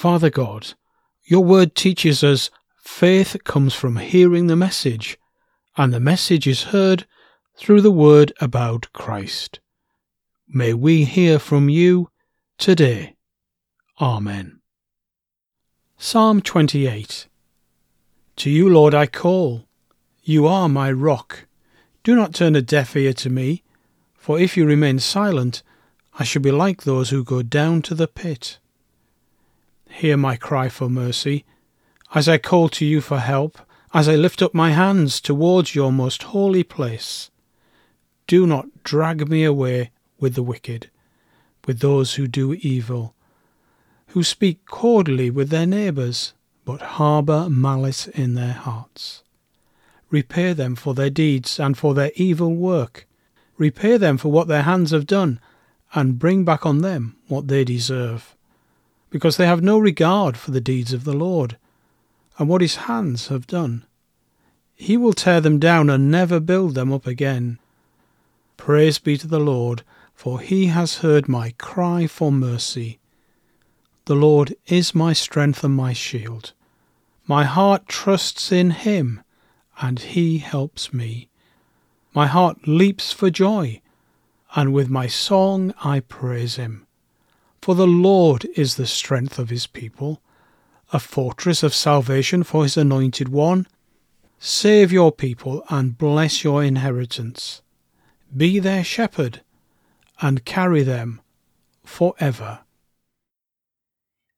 Father God, your word teaches us faith comes from hearing the message, and the message is heard through the word about Christ. May we hear from you today. Amen. Psalm 28 To you, Lord, I call. You are my rock. Do not turn a deaf ear to me, for if you remain silent, I shall be like those who go down to the pit. Hear my cry for mercy, as I call to you for help, as I lift up my hands towards your most holy place. Do not drag me away with the wicked, with those who do evil, who speak cordially with their neighbours, but harbour malice in their hearts. Repay them for their deeds and for their evil work. Repay them for what their hands have done, and bring back on them what they deserve because they have no regard for the deeds of the Lord, and what his hands have done. He will tear them down and never build them up again. Praise be to the Lord, for he has heard my cry for mercy. The Lord is my strength and my shield. My heart trusts in him, and he helps me. My heart leaps for joy, and with my song I praise him. For the Lord is the strength of his people, a fortress of salvation for his anointed one. Save your people and bless your inheritance. Be their shepherd and carry them for ever.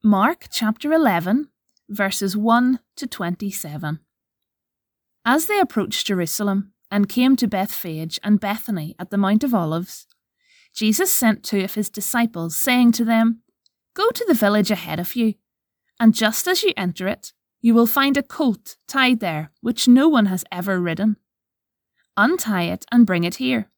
Mark chapter 11, verses 1 to 27. As they approached Jerusalem and came to Bethphage and Bethany at the Mount of Olives, Jesus sent two of his disciples, saying to them, Go to the village ahead of you, and just as you enter it, you will find a colt tied there which no one has ever ridden. Untie it and bring it here.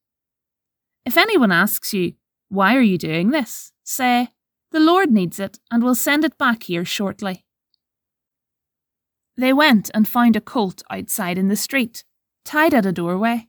If anyone asks you, Why are you doing this? say, The Lord needs it and will send it back here shortly. They went and found a colt outside in the street, tied at a doorway.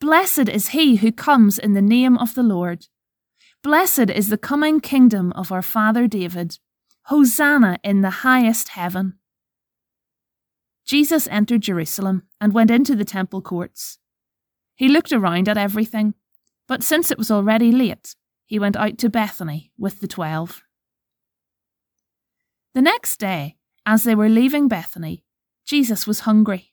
Blessed is he who comes in the name of the Lord. Blessed is the coming kingdom of our father David. Hosanna in the highest heaven. Jesus entered Jerusalem and went into the temple courts. He looked around at everything, but since it was already late, he went out to Bethany with the twelve. The next day, as they were leaving Bethany, Jesus was hungry.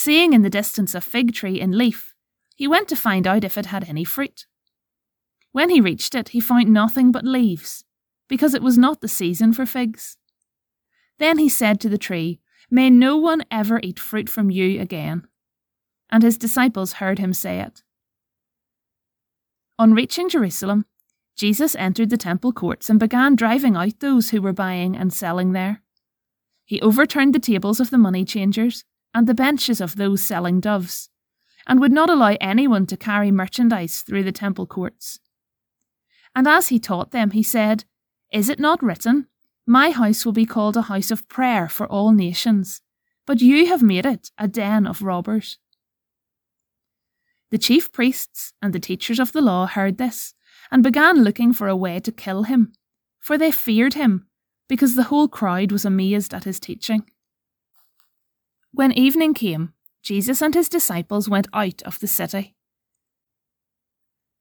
Seeing in the distance a fig tree in leaf, he went to find out if it had any fruit. When he reached it, he found nothing but leaves, because it was not the season for figs. Then he said to the tree, May no one ever eat fruit from you again. And his disciples heard him say it. On reaching Jerusalem, Jesus entered the temple courts and began driving out those who were buying and selling there. He overturned the tables of the money changers and the benches of those selling doves, and would not allow anyone to carry merchandise through the temple courts. And as he taught them, he said, Is it not written, My house will be called a house of prayer for all nations, but you have made it a den of robbers? The chief priests and the teachers of the law heard this, and began looking for a way to kill him, for they feared him, because the whole crowd was amazed at his teaching. When evening came, Jesus and his disciples went out of the city.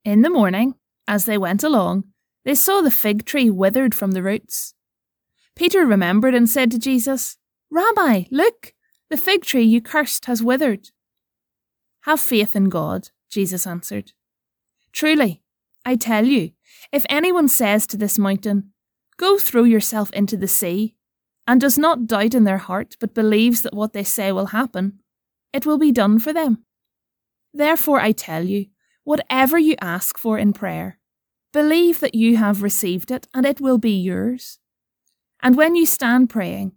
In the morning, as they went along, they saw the fig tree withered from the roots. Peter remembered and said to Jesus, Rabbi, look, the fig tree you cursed has withered. Have faith in God, Jesus answered. Truly, I tell you, if anyone says to this mountain, Go throw yourself into the sea, and does not doubt in their heart, but believes that what they say will happen, it will be done for them. Therefore, I tell you, whatever you ask for in prayer, believe that you have received it, and it will be yours. And when you stand praying,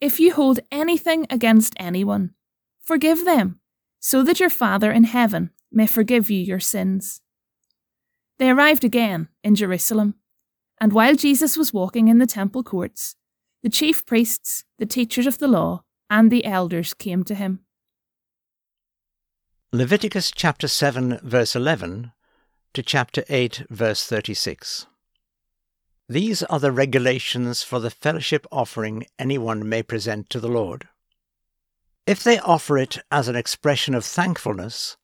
if you hold anything against anyone, forgive them, so that your Father in heaven may forgive you your sins. They arrived again in Jerusalem, and while Jesus was walking in the temple courts, the chief priests, the teachers of the law, and the elders came to him. Leviticus chapter 7, verse 11 to chapter 8, verse 36. These are the regulations for the fellowship offering anyone may present to the Lord. If they offer it as an expression of thankfulness,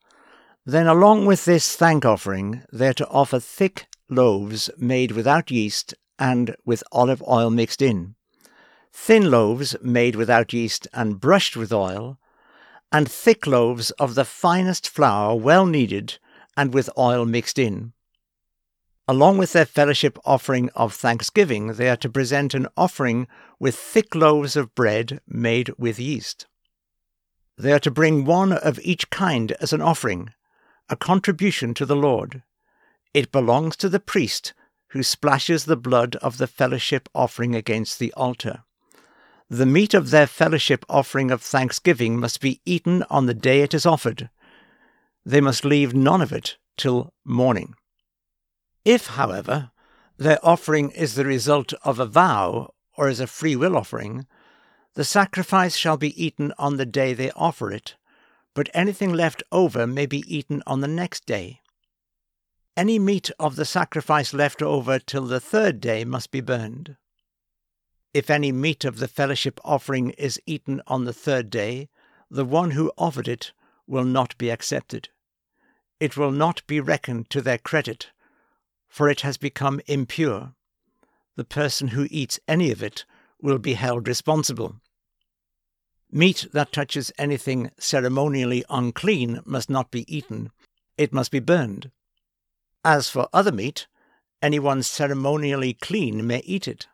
then along with this thank offering, they are to offer thick loaves made without yeast and with olive oil mixed in, thin loaves made without yeast and brushed with oil, and thick loaves of the finest flour well kneaded and with oil mixed in. Along with their fellowship offering of thanksgiving, they are to present an offering with thick loaves of bread made with yeast. They are to bring one of each kind as an offering, a contribution to the Lord. It belongs to the priest who splashes the blood of the fellowship offering against the altar. The meat of their fellowship offering of thanksgiving must be eaten on the day it is offered. They must leave none of it till morning. If, however, their offering is the result of a vow or is a free will offering, the sacrifice shall be eaten on the day they offer it, but anything left over may be eaten on the next day. Any meat of the sacrifice left over till the third day must be burned. If any meat of the fellowship offering is eaten on the third day, the one who offered it will not be accepted. It will not be reckoned to their credit, for it has become impure. The person who eats any of it will be held responsible. Meat that touches anything ceremonially unclean must not be eaten, it must be burned. As for other meat, anyone ceremonially clean may eat it.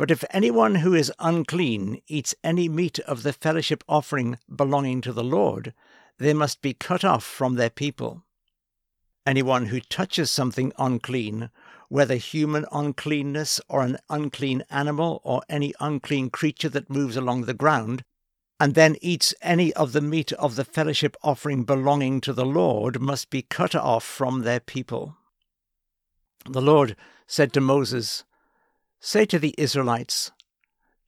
But if anyone who is unclean eats any meat of the fellowship offering belonging to the Lord, they must be cut off from their people. Anyone who touches something unclean, whether human uncleanness or an unclean animal or any unclean creature that moves along the ground, and then eats any of the meat of the fellowship offering belonging to the Lord, must be cut off from their people. The Lord said to Moses, Say to the Israelites,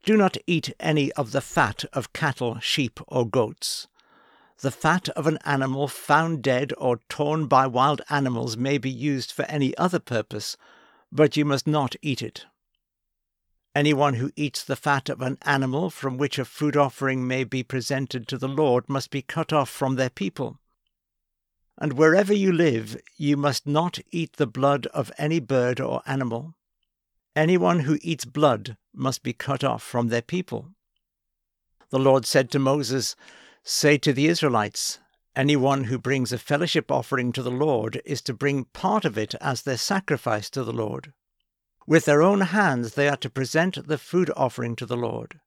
Do not eat any of the fat of cattle, sheep, or goats. The fat of an animal found dead or torn by wild animals may be used for any other purpose, but you must not eat it. Anyone who eats the fat of an animal from which a food offering may be presented to the Lord must be cut off from their people. And wherever you live, you must not eat the blood of any bird or animal. Anyone who eats blood must be cut off from their people. The Lord said to Moses, Say to the Israelites, Anyone who brings a fellowship offering to the Lord is to bring part of it as their sacrifice to the Lord. With their own hands they are to present the food offering to the Lord.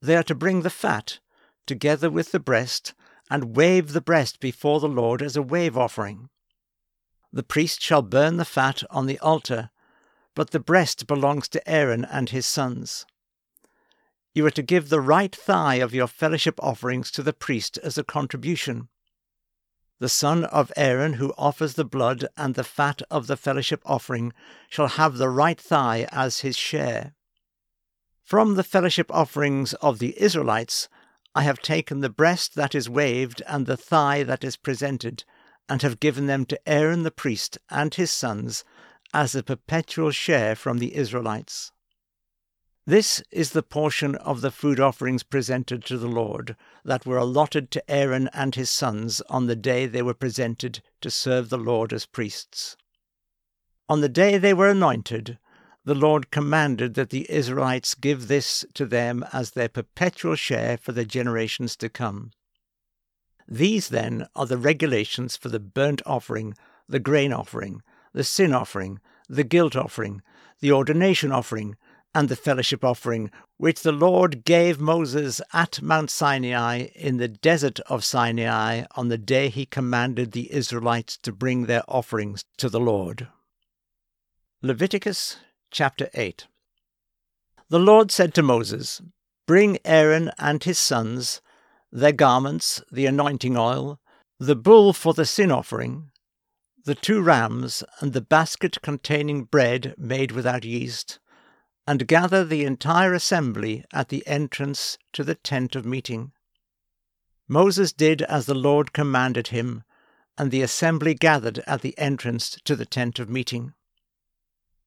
They are to bring the fat, together with the breast, and wave the breast before the Lord as a wave offering. The priest shall burn the fat on the altar but the breast belongs to Aaron and his sons. You are to give the right thigh of your fellowship offerings to the priest as a contribution. the son of Aaron who offers the blood and the fat of the fellowship offering shall have the right thigh as his share. From the fellowship offerings of the Israelites, I have taken the breast that is waved and the thigh that is presented, and have given them to Aaron the priest and his sons as a perpetual share from the Israelites. This is the portion of the food offerings presented to the Lord that were allotted to Aaron and his sons on the day they were presented to serve the Lord as priests. On the day they were anointed, the Lord commanded that the Israelites give this to them as their perpetual share for the generations to come. These, then, are the regulations for the burnt offering, the grain offering, the sin offering, the guilt offering, the ordination offering, and the fellowship offering, which the Lord gave Moses at Mount Sinai in the desert of Sinai on the day he commanded the Israelites to bring their offerings to the Lord. Leviticus chapter 8 The Lord said to Moses, Bring Aaron and his sons, their garments, the anointing oil, the bull for the sin offering, the two rams, and the basket containing bread made without yeast, and gather the entire assembly at the entrance to the tent of meeting. Moses did as the Lord commanded him, and the assembly gathered at the entrance to the tent of meeting.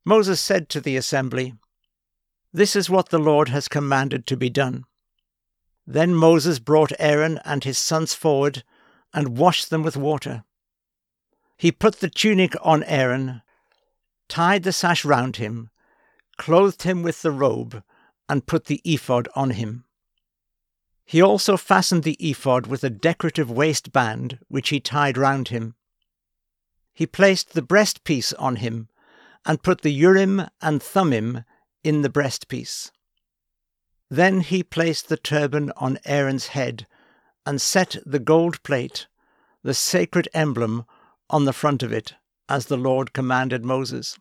Moses said to the assembly, This is what the Lord has commanded to be done. Then Moses brought Aaron and his sons forward and washed them with water. He put the tunic on Aaron, tied the sash round him, clothed him with the robe, and put the ephod on him. He also fastened the ephod with a decorative waistband which he tied round him. He placed the breastpiece on him, and put the Urim and Thummim in the breastpiece. Then he placed the turban on Aaron's head, and set the gold plate, the sacred emblem, on the front of it, as the Lord commanded Moses.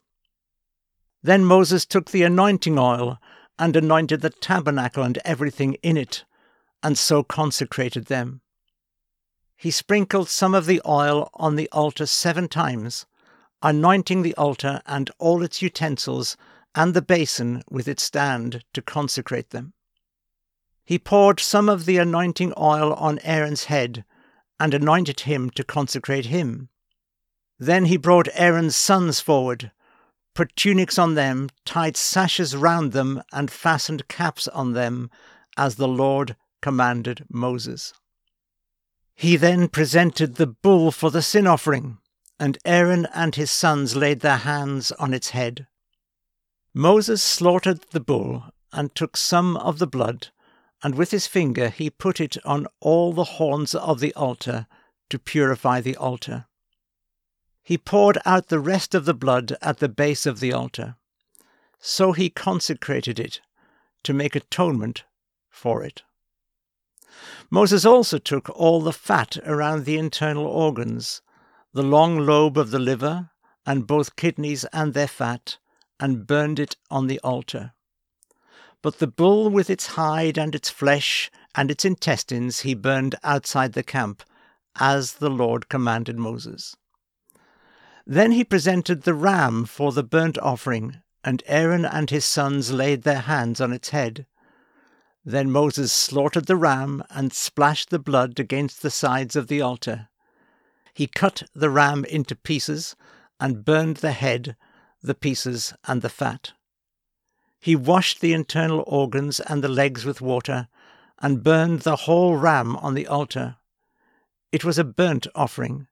Then Moses took the anointing oil and anointed the tabernacle and everything in it, and so consecrated them. He sprinkled some of the oil on the altar seven times, anointing the altar and all its utensils and the basin with its stand to consecrate them. He poured some of the anointing oil on Aaron's head and anointed him to consecrate him. Then he brought Aaron's sons forward put tunics on them, tied sashes round them, and fastened caps on them, as the Lord commanded Moses. He then presented the bull for the sin offering, and Aaron and his sons laid their hands on its head. Moses slaughtered the bull, and took some of the blood, and with his finger he put it on all the horns of the altar to purify the altar. He poured out the rest of the blood at the base of the altar. So he consecrated it to make atonement for it. Moses also took all the fat around the internal organs, the long lobe of the liver, and both kidneys and their fat, and burned it on the altar. But the bull with its hide and its flesh and its intestines he burned outside the camp, as the Lord commanded Moses. Then he presented the ram for the burnt offering, and Aaron and his sons laid their hands on its head. Then Moses slaughtered the ram and splashed the blood against the sides of the altar. He cut the ram into pieces and burned the head, the pieces, and the fat. He washed the internal organs and the legs with water, and burned the whole ram on the altar. It was a burnt offering,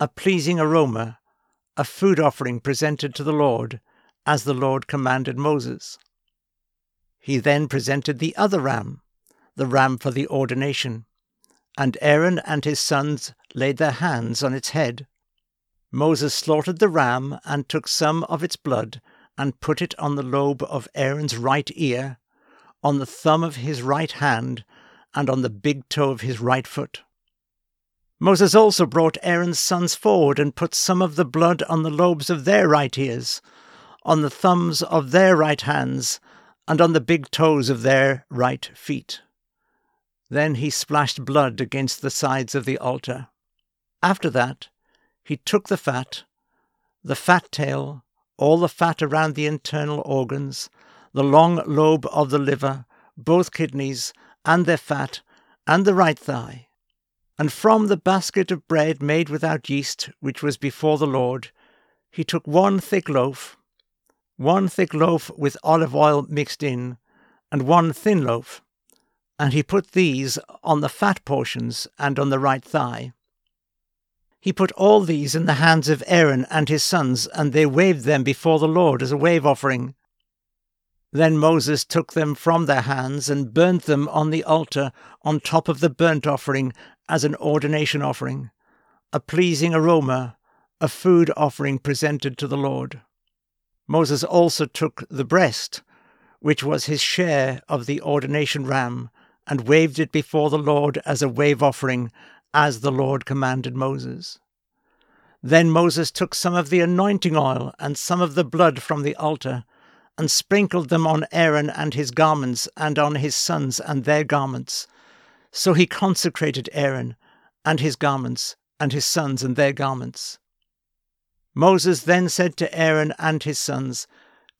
a pleasing aroma a food offering presented to the Lord, as the Lord commanded Moses. He then presented the other ram, the ram for the ordination, and Aaron and his sons laid their hands on its head. Moses slaughtered the ram and took some of its blood and put it on the lobe of Aaron's right ear, on the thumb of his right hand, and on the big toe of his right foot. Moses also brought Aaron's sons forward and put some of the blood on the lobes of their right ears, on the thumbs of their right hands, and on the big toes of their right feet. Then he splashed blood against the sides of the altar. After that, he took the fat, the fat tail, all the fat around the internal organs, the long lobe of the liver, both kidneys, and their fat, and the right thigh. And from the basket of bread made without yeast, which was before the Lord, he took one thick loaf, one thick loaf with olive oil mixed in, and one thin loaf, and he put these on the fat portions and on the right thigh. He put all these in the hands of Aaron and his sons, and they waved them before the Lord as a wave offering. Then Moses took them from their hands and burnt them on the altar on top of the burnt offering as an ordination offering, a pleasing aroma, a food offering presented to the Lord. Moses also took the breast, which was his share of the ordination ram, and waved it before the Lord as a wave offering, as the Lord commanded Moses. Then Moses took some of the anointing oil and some of the blood from the altar, and sprinkled them on Aaron and his garments, and on his sons and their garments. So he consecrated Aaron and his garments, and his sons and their garments. Moses then said to Aaron and his sons,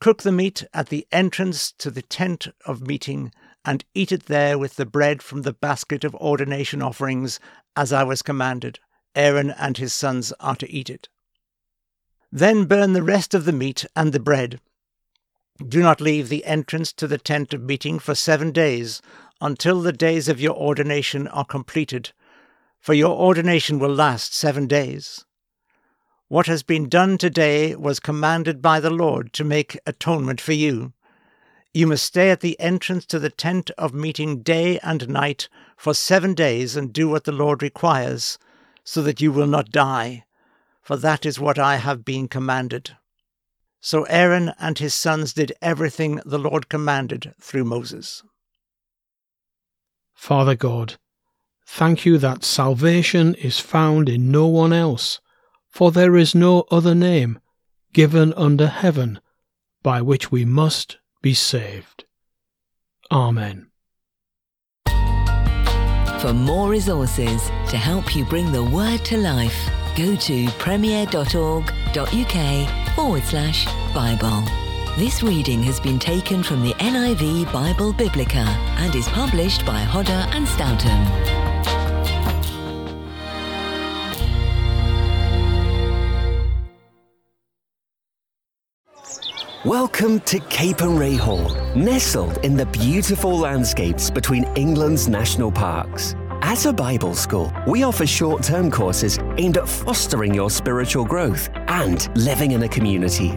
Cook the meat at the entrance to the tent of meeting, and eat it there with the bread from the basket of ordination offerings, as I was commanded. Aaron and his sons are to eat it. Then burn the rest of the meat and the bread. Do not leave the entrance to the tent of meeting for seven days, until the days of your ordination are completed, for your ordination will last seven days. What has been done today was commanded by the Lord to make atonement for you. You must stay at the entrance to the tent of meeting day and night for seven days and do what the Lord requires, so that you will not die, for that is what I have been commanded. So Aaron and his sons did everything the Lord commanded through Moses. Father God, thank you that salvation is found in no one else for there is no other name given under heaven by which we must be saved. Amen. For more resources to help you bring the word to life, go to premier.org.uk forward slash Bible. This reading has been taken from the NIV Bible Biblica and is published by Hodder and Stoughton. Welcome to Capernwray Hall, nestled in the beautiful landscapes between England's national parks. As a Bible school, we offer short term courses aimed at fostering your spiritual growth and living in a community.